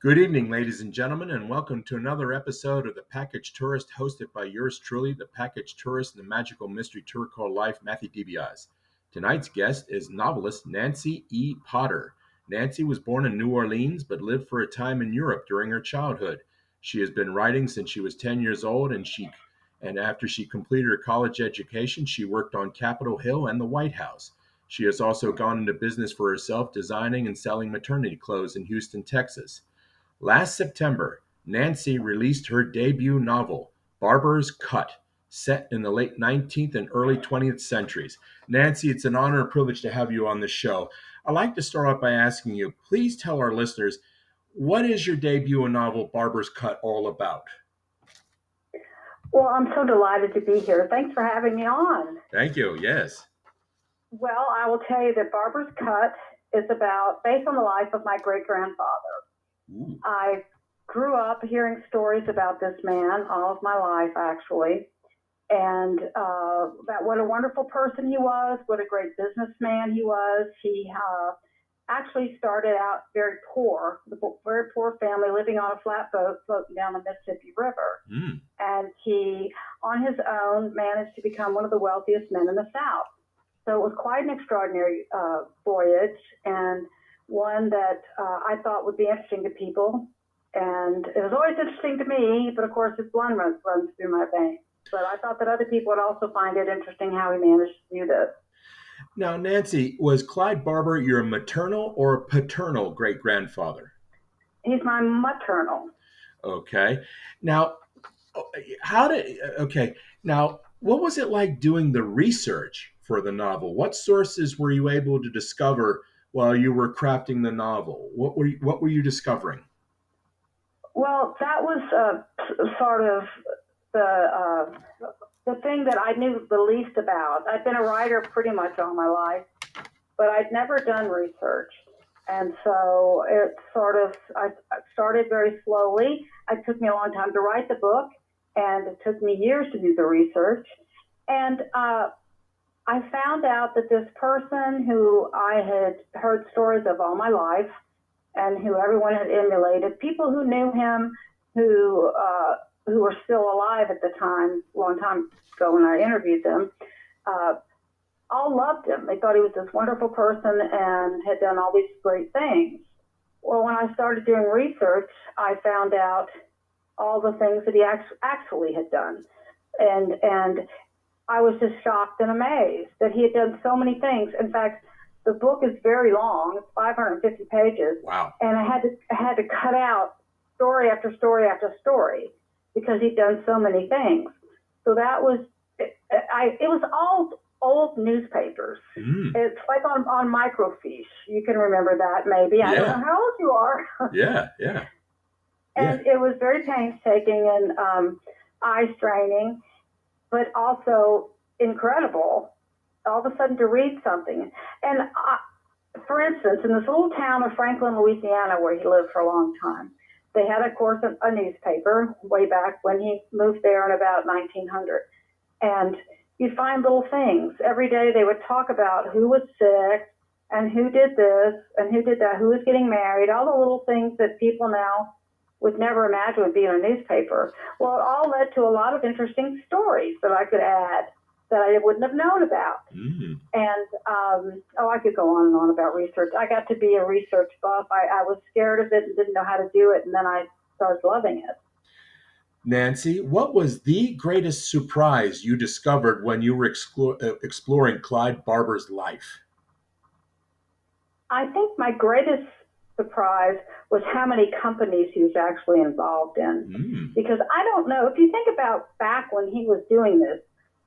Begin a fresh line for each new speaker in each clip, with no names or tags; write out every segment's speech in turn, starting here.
Good evening, ladies and gentlemen, and welcome to another episode of The Package Tourist, hosted by yours truly, the Package Tourist and the magical mystery tour called Life, Matthew DiBiase. Tonight's guest is novelist Nancy E. Potter. Nancy was born in New Orleans but lived for a time in Europe during her childhood. She has been writing since she was 10 years old, and she and after she completed her college education, she worked on Capitol Hill and the White House. She has also gone into business for herself, designing and selling maternity clothes in Houston, Texas. Last September, Nancy released her debut novel, Barbours Cut, set in the late 19th and early 20th centuries. Nancy, it's an honor and privilege to have you on the show. I'd like to start off by asking you, please tell our listeners, what is your debut novel, Barbours Cut, all about?
Well, I'm so delighted to be here. Thanks for having me on.
Thank you. Yes.
Well, I will tell you that Barbours Cut is about based on the life of my great grandfather.
Ooh.
I grew up hearing stories about this man all of my life, actually, and uh, about what a wonderful person he was, what a great businessman he was. He uh, actually started out very poor, a very poor family living on a flatboat floating down the Mississippi River.
Mm.
And he, on his own, managed to become one of the wealthiest men in the South. So it was quite an extraordinary uh, voyage and one that uh, I thought would be interesting to people. And it was always interesting to me, but of course, his blood runs, runs through my veins. But I thought that other people would also find it interesting how he managed to do this.
Now, Nancy, was Clyde Barbour your maternal or paternal great grandfather?
He's my maternal.
Okay. Now, how did, okay. Now, what was it like doing the research for the novel? What sources were you able to discover while you were crafting the novel? What were you, what were you discovering?
Well, that was uh, sort of the uh, the thing that I knew the least about. I've been a writer pretty much all my life, but I'd never done research. And so it sort of, I started very slowly. It took me a long time to write the book, and it took me years to do the research. And uh, I found out that this person who I had heard stories of all my life and who everyone had emulated, people who knew him, who uh, who were still alive at the time, long time ago when I interviewed them, uh, all loved him. They thought he was this wonderful person and had done all these great things. Well, when I started doing research, I found out all the things that he actually had done. And, and I was just shocked and amazed that he had done so many things. In fact, the book is very long, it's 550 pages.
Wow.
And I had to, I had to cut out story after story after story because he'd done so many things. So that was, I, it was all old newspapers.
Mm.
It's like on, on microfiche. You can remember that maybe. I don't know how old you are.
Yeah, yeah.
and it was very painstaking and um, eye straining, but also incredible. All of a sudden to read something, and I, for instance, in this little town of Franklin, Louisiana, where he lived for a long time, they had, of course, a, a newspaper way back when he moved there in about 1900, and you'd find little things every day. They would talk about who was sick and who did this and who did that, who was getting married, all the little things that people now would never imagine would be in a newspaper. Well, it all led to a lot of interesting stories that I could add that I wouldn't have known about.
Mm.
And um, oh, I could go on and on about research. I got to be a research buff. I, I was scared of it and didn't know how to do it, and then I started loving it.
Nancy, what was the greatest surprise you discovered when you were explo- uh, exploring Clyde Barbour's life?
I think my greatest surprise was how many companies he was actually involved in.
Mm.
Because I don't know, if you think about back when he was doing this,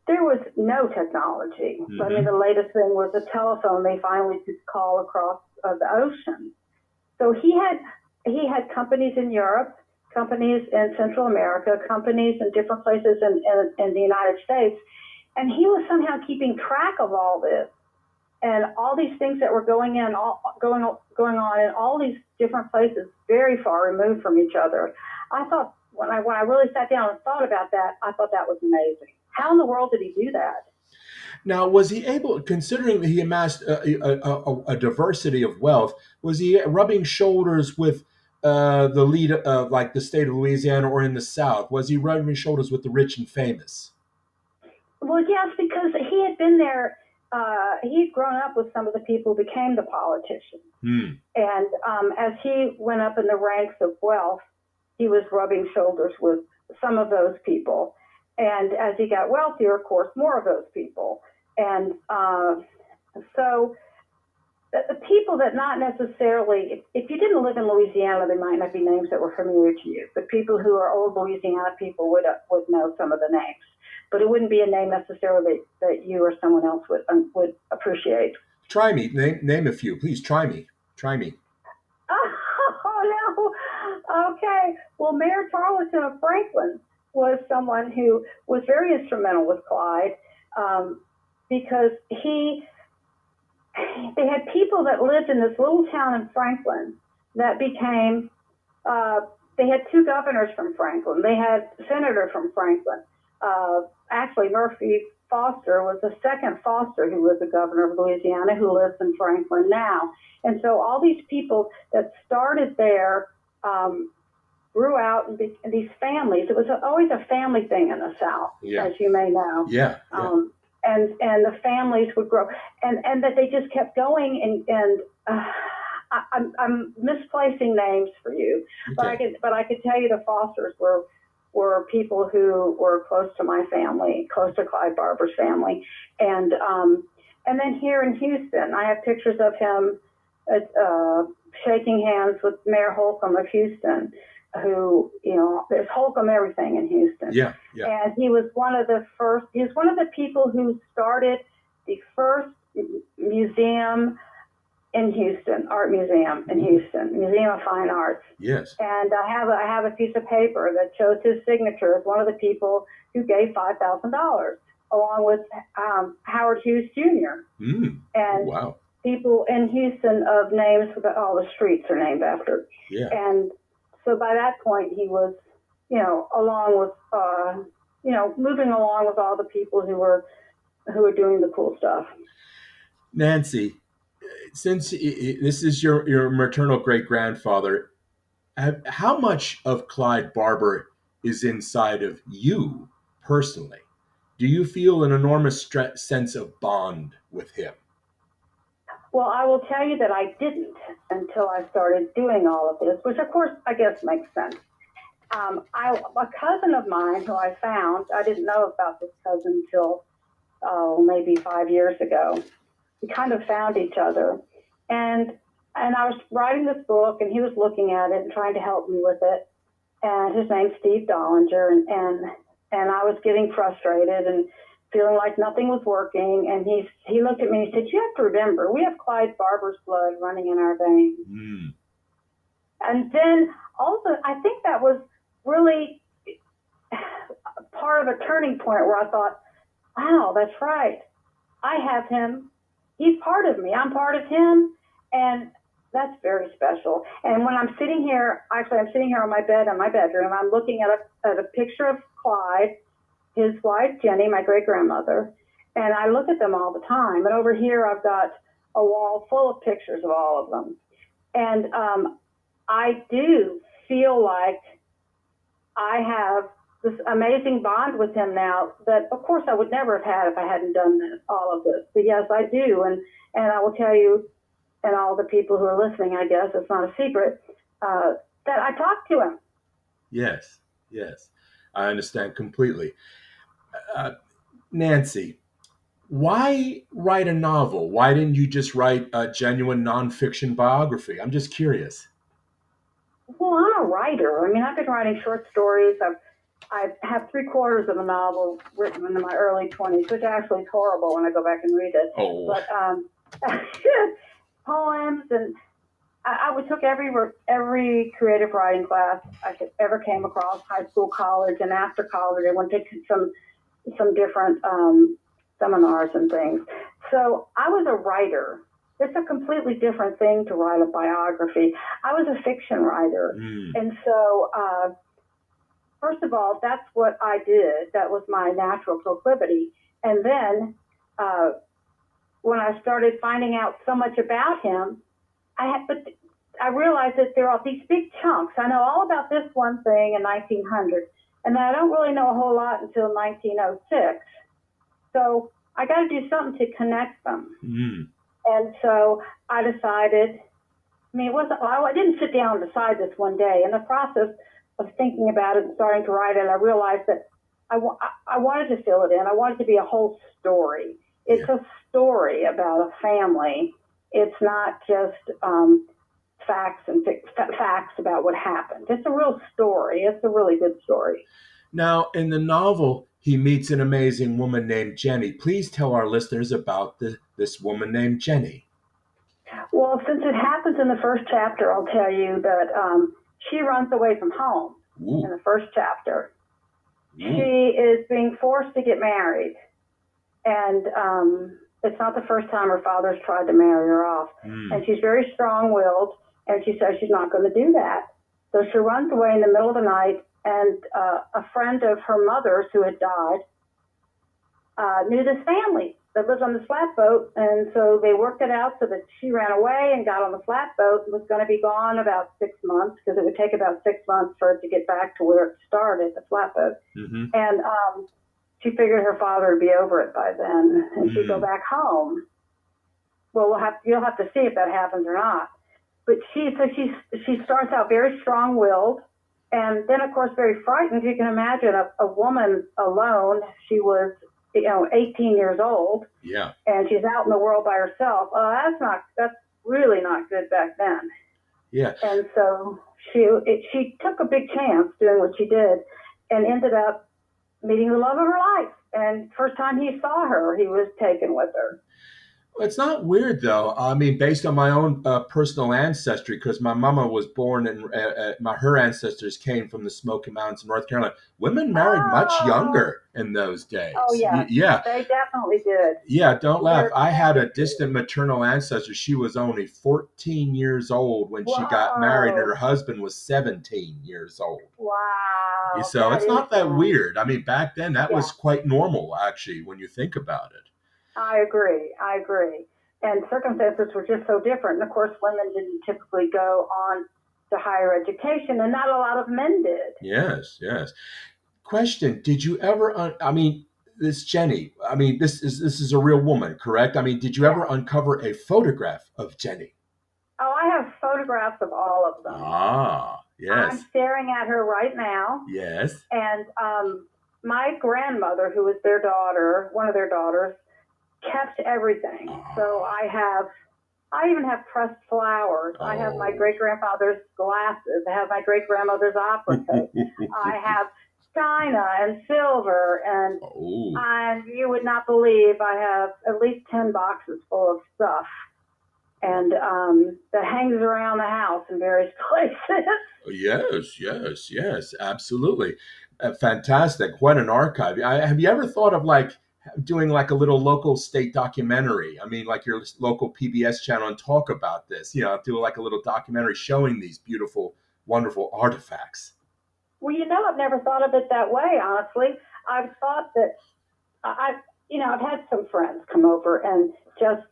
there was no technology. I mean,
Mhm.
the latest thing was a telephone they finally could call across uh, the ocean. So he had he had companies in Europe, companies in Central America, companies in different places in, in, in the United States, and he was somehow keeping track of all this and all these things that were going in, all going going on in all these different places, very far removed from each other. I thought when I when I really sat down and thought about that, I thought that was amazing. How in the world did he do that?
Now, was he able, considering that he amassed a, a, a, a diversity of wealth, was he rubbing shoulders with uh, the lead of like the state of Louisiana or in the South? Was he rubbing shoulders with the rich and famous?
Well, yes, because he had been there. Uh, he'd grown up with some of the people who became the politicians.
Hmm.
And um, as he went up in the ranks of wealth, he was rubbing shoulders with some of those people. And as he got wealthier, of course, more of those people. And uh, so the, the people that not necessarily, if, if you didn't live in Louisiana, there might not be names that were familiar to you, but people who are old Louisiana people would, uh, would know some of the names. But it wouldn't be a name necessarily that, you or someone else would, um, would appreciate.
Try me. Name, name a few. Please try me. Try me.
Oh, no. Okay. Well, Mayor Tarleton of Franklin was someone who was very instrumental with Clyde um, because he, they had people that lived in this little town in Franklin that became, uh, they had two governors from Franklin. They had a senator from Franklin. Uh, actually, Murphy Foster was the second Foster who was the governor of Louisiana who lives in Franklin now. And so all these people that started there um, grew out and, be, these families. It was always a family thing in the South,
Yeah.
as you may know.
Yeah. yeah.
Um, and and the families would grow, and and that they just kept going. And and uh, I, I'm I'm misplacing names for you, but I
Okay.
could but I could tell you the Fosters were were people who were close to my family, close to Clyde Barbour's family, and um, and then here in Houston, I have pictures of him uh, shaking hands with Mayor Holcombe of Houston, who you know there's Holcombe everything in Houston,
Yeah. Yeah.
and he was one of the first. He was one of the people who started the first museum in Houston, art museum in Houston, Museum of Fine Arts
Yes.
and I have a, I have a piece of paper that shows his signature as one of the people who gave five thousand dollars, along with um, Howard Hughes Jr.
Mm.
and
Wow.
people in Houston of names that all the streets are named after.
Yeah.
And so by that point, he was, you know, along with, uh, you know, moving along with all the people who were who were doing the cool stuff.
Nancy, since this is your, your maternal great grandfather, how much of Clyde Barbour is inside of you personally? Do you feel an enormous stre- sense of bond with him?
Well, I will tell you that I didn't until I started doing all of this, which of course I guess makes sense. Um, I, a cousin of mine who I found, I didn't know about this cousin until oh maybe five years ago. We kind of found each other, and and I was writing this book, and he was looking at it and trying to help me with it. And his name's Steve Dollinger, and and and I was getting frustrated and feeling like nothing was working. And he he looked at me and he said, "You have to remember, we have Clyde Barbour's blood running in our veins."
Mm.
And then also, I think that was really part of a turning point where I thought, "Wow, that's right. I have him. He's part of me. I'm part of him." And that's very special. And when I'm sitting here, actually, I'm sitting here on my bed in my bedroom. I'm looking at a, at a picture of Clyde, his wife Jenny, my great grandmother, and I look at them all the time. And over here, I've got a wall full of pictures of all of them. And um, I do feel like I have this amazing bond with him now that, of course, I would never have had if I hadn't done this, all of this. But yes, I do. And, and I will tell you, and all the people who are listening, I guess it's not a secret, uh, that I talked to him.
Yes, yes, I understand completely. Uh, Nancy, why write a novel? Why didn't you just write a genuine nonfiction biography? I'm just curious.
Well, I'm a writer. I mean, I've been writing short stories. I've I have three quarters of a novel written in my early 20s, which actually is horrible when I go back and read it.
Oh,
But um, poems and I, I would took every every creative writing class I could ever came across, high school, college, and after college. I went to some some different um, seminars and things. So I was a writer. It's a completely different thing to write a biography. I was a fiction writer.
mm,
And so, uh, first of all, that's what I did. That was my natural proclivity. And then, uh, when I started finding out so much about him, I had, but I realized that there are these big chunks. I know all about this one thing in 1900, and then I don't really know a whole lot until 1906. So I got to do something to connect them.
Mm.
And so I decided. I mean, it wasn't. I didn't sit down and decide this one day. In the process of thinking about it and starting to write it, I realized that I, wa- I- wanted to fill it in. I wanted it to be a whole story. It's a story about a family. It's not just um, facts and facts about what happened. It's a real story. It's a really good story.
Now, in the novel, he meets an amazing woman named Jenny. Please tell our listeners about the, this woman named Jenny.
Well, since it happens in the first chapter, I'll tell you that um, she runs away from home
Ooh,
in the first chapter.
ooh.
She is being forced to get married, and um, it's not the first time her father's tried to marry her off.
Mm.
And she's very strong-willed, and she says she's not going to do that. So she runs away in the middle of the night, and uh, a friend of her mother's who had died uh, knew this family that lived on this flatboat, and so they worked it out so that she ran away and got on the flatboat and was going to be gone about six months because it would take about six months for it to get back to where it started, the flatboat.
hmm
And um, she figured her father would be over it by then, and she'd go
Mm.
back home. Well, we'll have you'll have to see if that happens or not. But she so she she starts out very strong-willed, and then of course very frightened. You can imagine a, a woman alone. She was you know 18 years old,
Yeah.
and she's out in the world by herself. Oh, that's not that's really not good back then.
Yeah.
And so she it, she took a big chance doing what she did, and ended up meeting the love of her life. And first time he saw her, he was taken with her.
It's not weird though. I mean, based on my own uh, personal ancestry, because my mama was born and uh, uh, my her ancestors came from the Smoky Mountains, in North Carolina. Women married much
Oh.
younger in those days.
Oh, yeah.
Y- yeah,
They definitely did.
yeah. Don't laugh.
They're
I had a distant maternal ancestor. She was only 14 years old when she got married, and her husband was 17 years old.
Wow.
so it's not that weird. I mean, back then that was quite normal, actually, when you think about it.
I agree. I agree. And circumstances were just so different. And of course, women didn't typically go on to higher education, and not a lot of men did.
Yes, yes. Question: Did you ever? Un- I mean, this Jenny. I mean, this is this is a real woman, correct? I mean, did you ever uncover a photograph of Jenny?
Oh, I have photographs of all of them.
Ah, yes.
I'm staring at her right now.
yes.
And um, my grandmother, who was their daughter, one of their daughters, kept everything. So I have, I even have pressed flowers. I have my
Oh.
great grandfather's glasses. I have my great grandmother's opera coat. I have china and silver, and
oh,
and you would not believe I have at least ten boxes full of stuff. And um, that hangs around the house in various places.
yes, yes, yes. Absolutely, uh, fantastic. What an archive! I, have you ever thought of like doing like a little local state documentary? I mean, like your local PBS channel and talk about this. You know, do like a little documentary showing these beautiful, wonderful artifacts.
Well, you know, I've never thought of it that way, honestly. I've thought that I, I've, you know, I've had some friends come over and just,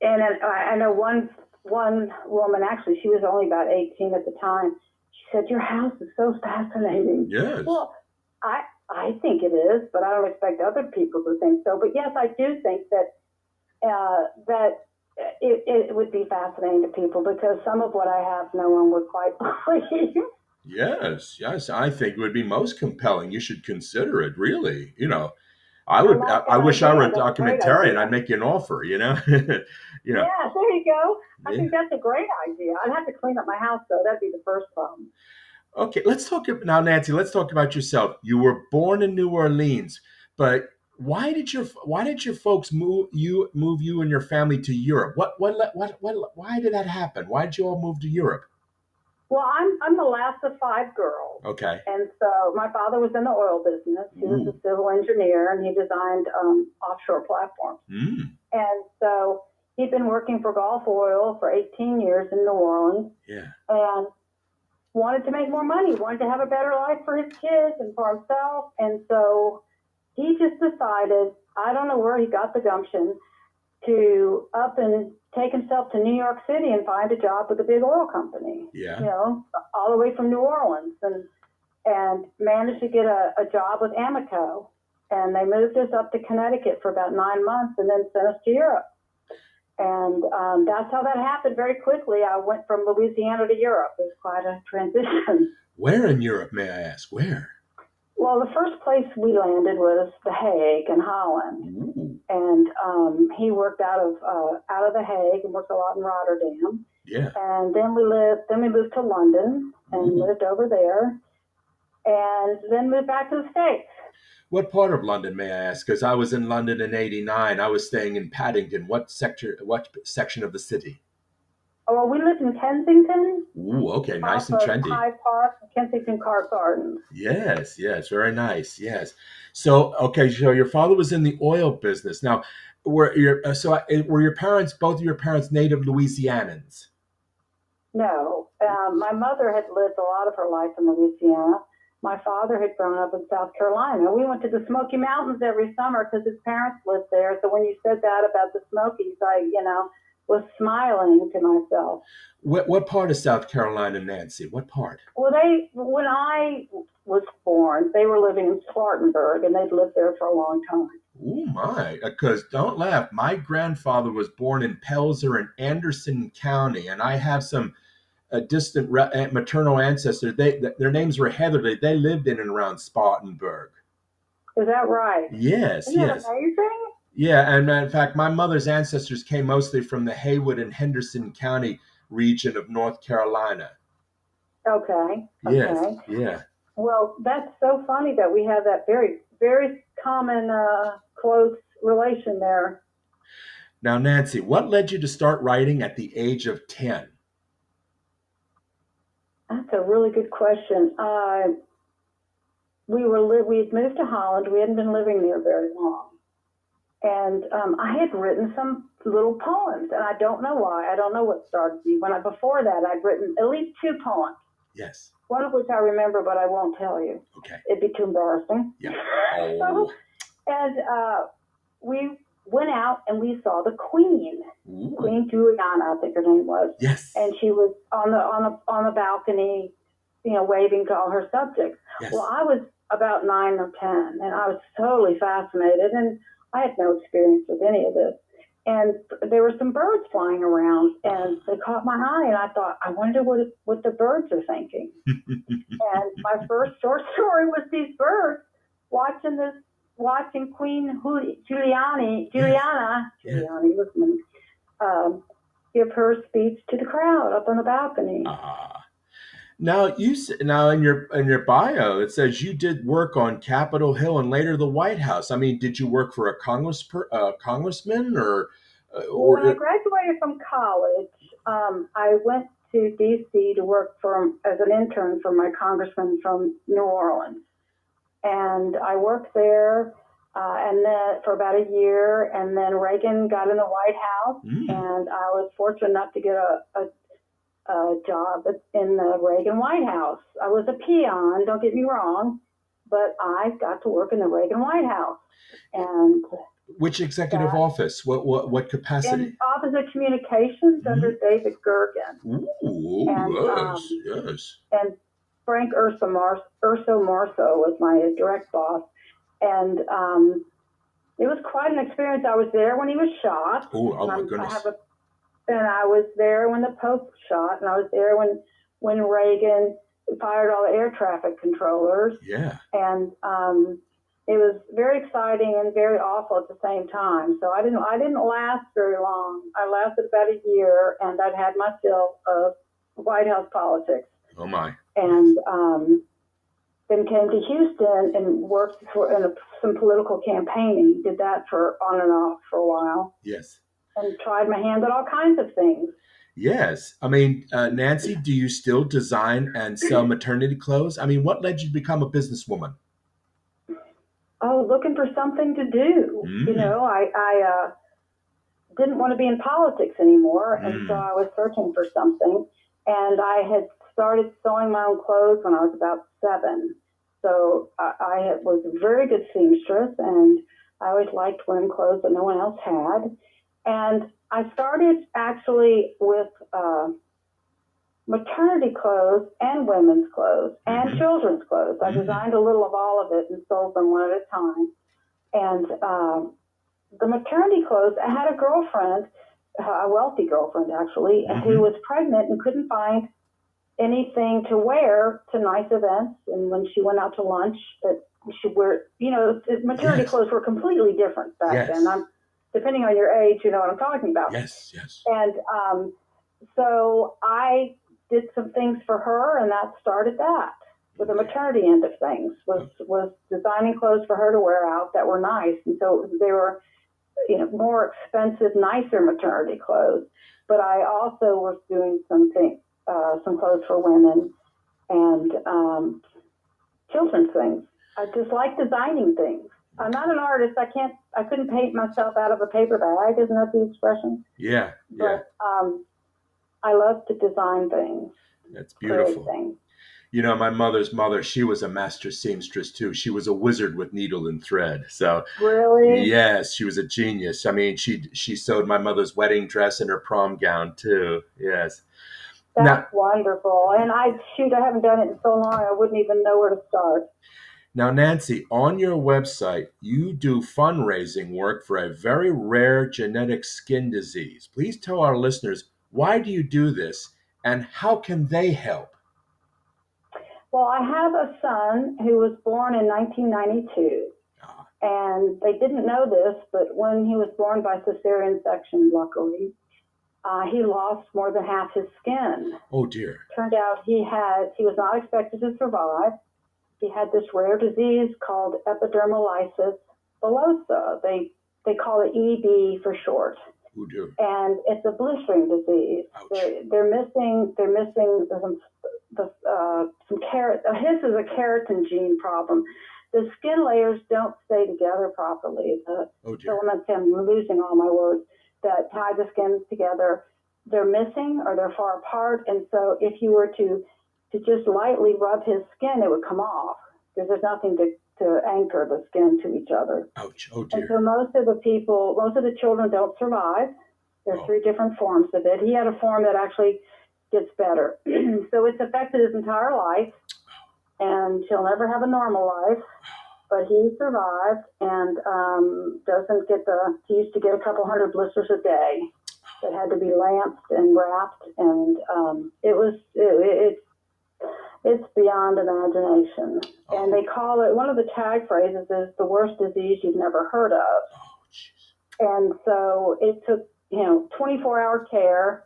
and I know one one woman actually, she was only about 18 at the time. She said, "Your house is so fascinating."
Yes.
Well, I I think it is, but I don't expect other people to think so. But yes, I do think that uh, that it, it would be fascinating to people because some of what I have, no one would quite believe.
Yes, yes, I think it would be most compelling. You should consider it, really. You know, I would. I, I wish I were a
idea. That's a great
documentarian. I'd make you an offer. You know, you know.
Yeah, there you go. I
Yeah.
think that's a great idea. I'd have to clean up my house though. That'd be the first problem.
Okay, let's talk now, Nancy. Let's talk about yourself. You were born in New Orleans, but why did your why did your folks move you move you and your family to Europe? What what what what? Why did that happen? Why did you all move to Europe?
Well, I'm I'm the last of five girls,
Okay.
and so my father was in the oil business. He was a civil engineer, and he designed um, offshore platforms.
Mm,
And so he'd been working for Gulf Oil for 18 years in New Orleans,
yeah.
and wanted to make more money, wanted to have a better life for his kids and for himself. And so he just decided, I don't know where he got the gumption, to up and take himself to New York City and find a job with a big oil company.
Yeah.
You know, all the way from New Orleans, and and managed to get a, a job with Amoco. And they moved us up to Connecticut for about nine months, and then sent us to Europe. And um, that's how that happened very quickly. I went from Louisiana to Europe. It was quite a transition.
Where in Europe, may I ask? Where?
Well, the first place we landed was The Hague in Holland,
Ooh,
and um, he worked out of uh, out of The Hague and worked a lot in Rotterdam.
yeah.
And then we lived. Then we moved to London and
Mhm.
lived over there, and then moved back to the states.
What part of London, may I ask? Because I was in London in '89. I was staying in Paddington. What sector? What section of the city?
Oh, well, we lived in Kensington,
Ooh, okay, nice and trendy.
Hyde Park, Kensington Park Gardens.
Yes, yes, very nice. Yes. So, okay, so your father was in the oil business. Now, were your uh, so uh, were your parents both of your parents native Louisianans?
No, um, my mother had lived a lot of her life in Louisiana. My father had grown up in South Carolina. We went to the Smoky Mountains every summer because his parents lived there. So when you said that about the Smokies, I, you know, was smiling to myself.
What what part of South Carolina, Nancy? What part?
Well, they, when I was born, they were living in Spartanburg and they'd lived there for a long time.
Oh my! Uh, because don't laugh. My grandfather was born in Pelzer in Anderson County, and I have some uh, distant re- maternal ancestor. They th- their names were Heatherly. They lived in and around Spartanburg.
Is that right?
Yes,
Isn't
yes.
that amazing?
Yeah, and uh, in fact, my mother's ancestors came mostly from the Haywood and Henderson County region of North Carolina.
Okay.
Yes,
Okay.
yeah.
Well, that's so funny that we have that very, very common, uh, close relation there.
Now, Nancy, what led you to start writing at the age of 10?
That's a really good question. Uh, we were li- we had moved to Holland. We hadn't been living there very long, and um, I had written some little poems, and I don't know why. I don't know what started me. When I before that, I'd written at least two poems,
Yes.
one of which I remember, but I won't tell you.
Okay.
It'd be too embarrassing.
Yeah. Oh.
and uh, we went out and we saw the Queen,
Ooh.
Queen Juliana, I think her name was.
Yes.
and she was on the on the on the balcony, you know, waving to all her subjects.
Yes.
Well, I was about nine or ten, and I was totally fascinated, and I had no experience with any of this. And there were some birds flying around, and they caught my eye, and I thought, I wonder what what the birds are thinking. and my first short story was these birds watching this, watching Queen Giuliani, Juliana,
Yeah.
Giuliani, um, give her speech to the crowd up on the balcony.
Ah. Now you now in your in your bio it says you did work on Capitol Hill and later the White House. I mean, did you work for a congress per, uh, congressman or uh, or
when I graduated from college, um, I went to D.C. to work for as an intern for my congressman from New Orleans, and I worked there, uh, and then for about a year, and then Reagan got in the White House,
Mm,
and I was fortunate enough to get a, a, a job in the Reagan White House. I was a peon, don't get me wrong, but I got to work in the Reagan White House, and
which executive
that-
office? What what what capacity?
in Office of Communications under David Gergen.
Ooh,
and,
yes,
um,
yes.
And Frank Urso, Mar- Ursomarso was my direct boss. And um, it was quite an experience. I was there when he was shot.
Oh, oh my
Um, I
goodness.
a, and I was there when the Pope shot, and I was there when when Reagan fired all the air traffic controllers.
Yeah.
and um, it was very exciting and very awful at the same time. So I didn't I didn't last very long. I lasted about a year, and I'd had my fill of White House politics,
Oh my.
and um, then came to Houston and worked for in a, some political campaigning. Did that for on and off for a while,
Yes.
and tried my hand at all kinds of things.
Yes. I mean, uh, Nancy, do you still design and sell maternity clothes? I mean, what led you to become a businesswoman?
oh, looking for something to do.
Mm.
You know, I, I uh, didn't want to be in politics anymore, and
Mm.
so I was searching for something. And I had started sewing my own clothes when I was about seven. So I, I was a very good seamstress, and I always liked wearing clothes that no one else had. And I started actually with uh, maternity clothes and women's clothes and
Mhm.
children's clothes. I
Mhm.
designed a little of all of it and sold them one at a time. And um, the maternity clothes, I had a girlfriend, a wealthy girlfriend actually,
Mhm.
who was pregnant and couldn't find anything to wear to nice events. And when she went out to lunch, that she wear, you know, the maternity
Yes.
clothes were completely different back
Yes.
then. I'm depending on your age, you know what I'm talking about.
Yes, yes.
And um, so I did some things for her, and that started that. With the maternity end of things was was designing clothes for her to wear out that were nice, and so they were, you know, more expensive, nicer maternity clothes. But I also was doing some things, uh, some clothes for women, and um, children's things. I just like designing things. I'm not an artist. I can't. I couldn't paint myself out of a paper bag. Isn't that the expression?
Yeah, yeah.
But um, I love to design things,
That's beautiful.
things.
You know, my mother's mother, she was a master seamstress too. She was a wizard with needle and thread. So,
Really?
yes, she was a genius. I mean, she she sewed my mother's wedding dress and her prom gown too. Yes.
That's
Now-
wonderful. And I shoot, I haven't done it in so long, I wouldn't even know where to start.
Now, Nancy, on your website, you do fundraising work for a very rare genetic skin disease. Please tell our listeners why do you do this and how can they help?
Well, I have a son who was born in 1992.
Ah,
And they didn't know this, but when he was born by cesarean section, luckily, uh, he lost more than half his skin.
oh dear.
Turned out he had, he was not expected to survive. He had this rare disease called epidermolysis bullosa. They, they call it EB for short.
Who do?
and it's a blistering disease.
Ouch.
They're, they're missing they're missing some the uh, some kerat. uh, His is a keratin gene problem. The skin layers don't stay together properly. The
Oh dear.
filaments, I'm losing all my words, that tie the skins together, they're missing or they're far apart. And so if you were to to just lightly rub his skin, it would come off because there's nothing to, to anchor the skin to each other.
Ouch. Oh dear.
And so most of the people, most of the children don't survive. There's
Oh.
three different forms of it. He had a form that actually gets better. so it's affected his entire life, and he'll never have a normal life. But he survived and um, doesn't get the. He used to get a couple hundred blisters a day that had to be lanced and wrapped, and um, it was it, it, it's beyond imagination.
Oh,
And they call it one of the tag phrases is the worst disease you've never heard of.
oh.
And so it took, you know, 24 hour care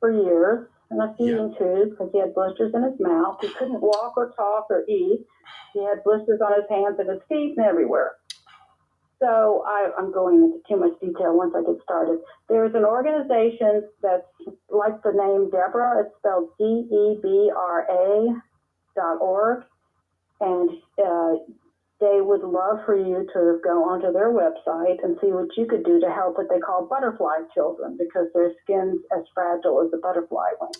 for years and a feeding tube because he had blisters in his mouth. He couldn't walk or talk or eat. He had blisters on his hands and his feet and everywhere. So I, I'm going into too much detail once I get started. There's an organization that's like the name Deborah. It's spelled D E B R A dot org, and uh, they would love for you to go onto their website and see what you could do to help what they call butterfly children because their skin's as fragile as a butterfly wing.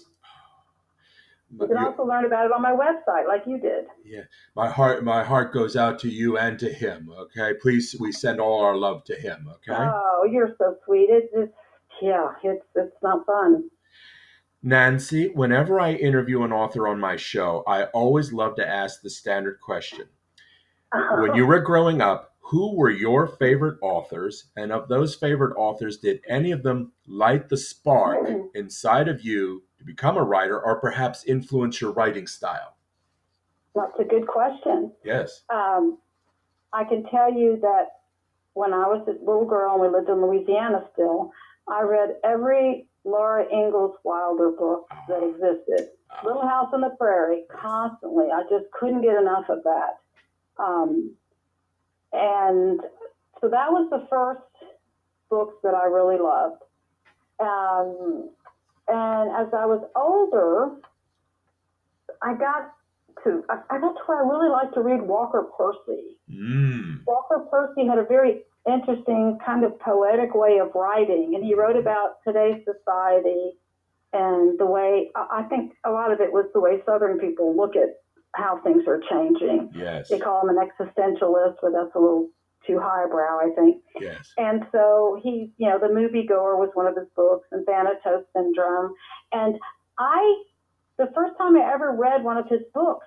You can also learn about it on my website, like you did.
yeah, my heart, my heart goes out to you and to him. Okay, please, we send all our love to him. Okay.
Oh, you're so sweet. It's just, yeah, it's it's not fun.
Nancy, whenever I interview an author on my show, I always love to ask the standard question. When you were growing up, who were your favorite authors? And of those favorite authors, did any of them light the spark mm-hmm. inside of you to become a writer or perhaps influence your writing style?
That's a good question.
Yes.
Um, I can tell you that when I was a little girl and we lived in Louisiana still, I read every Laura Ingalls Wilder book that ah. existed. Ah. Little House on the Prairie, constantly. I just couldn't get enough of that. Um, and so that was the first books that I really loved. Um, and as I was older, I got to I, I got to where I really liked to read Walker Percy.
Mm.
Walker Percy had a very interesting kind of poetic way of writing, and he wrote about today's society and the way I I think a lot of it was the way Southern people look at how things are changing.
Yes.
They call him an existentialist, but that's a little too highbrow, I think.
Yes.
And so he, you know, The Moviegoer was one of his books, and Thanatos Syndrome. And I, the first time I ever read one of his books,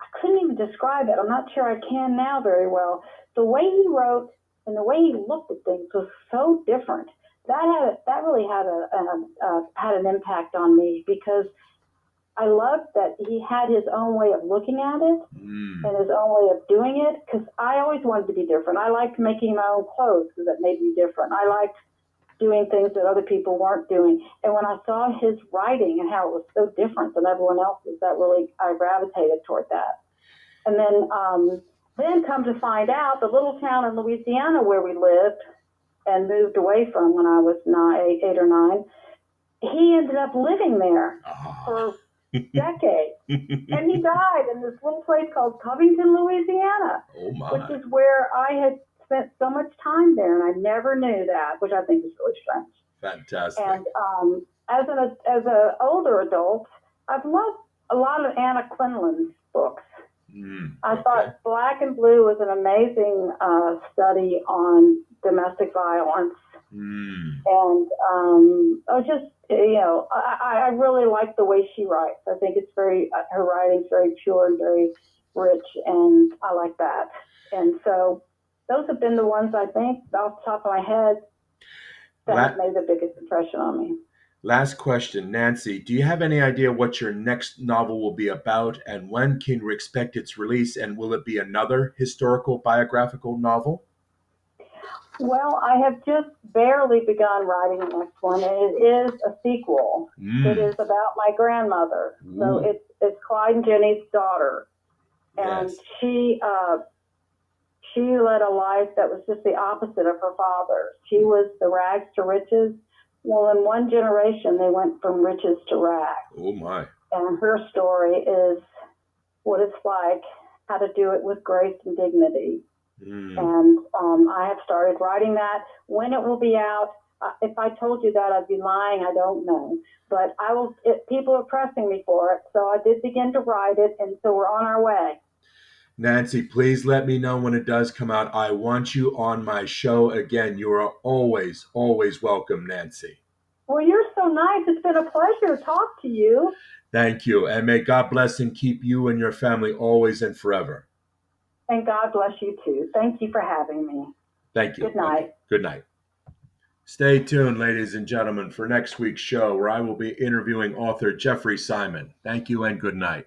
I couldn't even describe it. I'm not sure I can now very well. The way he wrote and the way he looked at things was so different. That had a, that really had a, a, a had an impact on me because I loved that he had his own way of looking at it
Mm.
and his own way of doing it because I always wanted to be different. I liked making my own clothes because it made me different. I liked doing things that other people weren't doing. And when I saw his writing and how it was so different than everyone else's, that really I gravitated toward that. And then um, then come to find out, the little town in Louisiana where we lived and moved away from when I was nine, eight, eight or nine, he ended up living there
Ah.
for decades and he died in this little place called Covington, Louisiana,
oh
which is where I had spent so much time there, and I never knew that, which I think is really strange.
Fantastic.
And um, as an as an older adult, I've loved a lot of Anna Quindlen's books.
Mm.
I
Okay.
thought Black and Blue was an amazing uh, study on domestic violence,
Mm.
and um, oh, just you know, I, I really like the way she writes. I think it's very her writing's very pure and very rich, and I like that. And so those have been the ones I think off the top of my head that
La-
have made the biggest impression on me.
Last question, Nancy. Do you have any idea what your next novel will be about, and when can we expect its release? And will it be another historical biographical novel?
Well, I have just barely begun writing the next one, it is a sequel. It
Mm.
is about my grandmother. So it's it's Clyde and Jenny's daughter, and
Yes.
she uh, she led a life that was just the opposite of her father's. She was the rags to riches. Well, in one generation, they went from riches to rags,
Oh my.
and her story is what it's like, how to do it with grace and dignity.
Mm.
And um, I have started writing that. When it will be out, uh, if I told you that, I'd be lying. I don't know. But I will. It, people are pressing me for it, so I did begin to write it, and so we're on our way.
Nancy, please let me know when it does come out. I want you on my show again. You are always, always welcome, Nancy.
Well, you're so nice. It's been a pleasure to talk to you.
Thank you. And may God bless and keep you and your family always and forever.
And God bless you too. Thank you for having me.
Thank you.
Good night.
Good night. Stay tuned, ladies and gentlemen, for next week's show where I will be interviewing author Jeffrey Simon. Thank you and good night.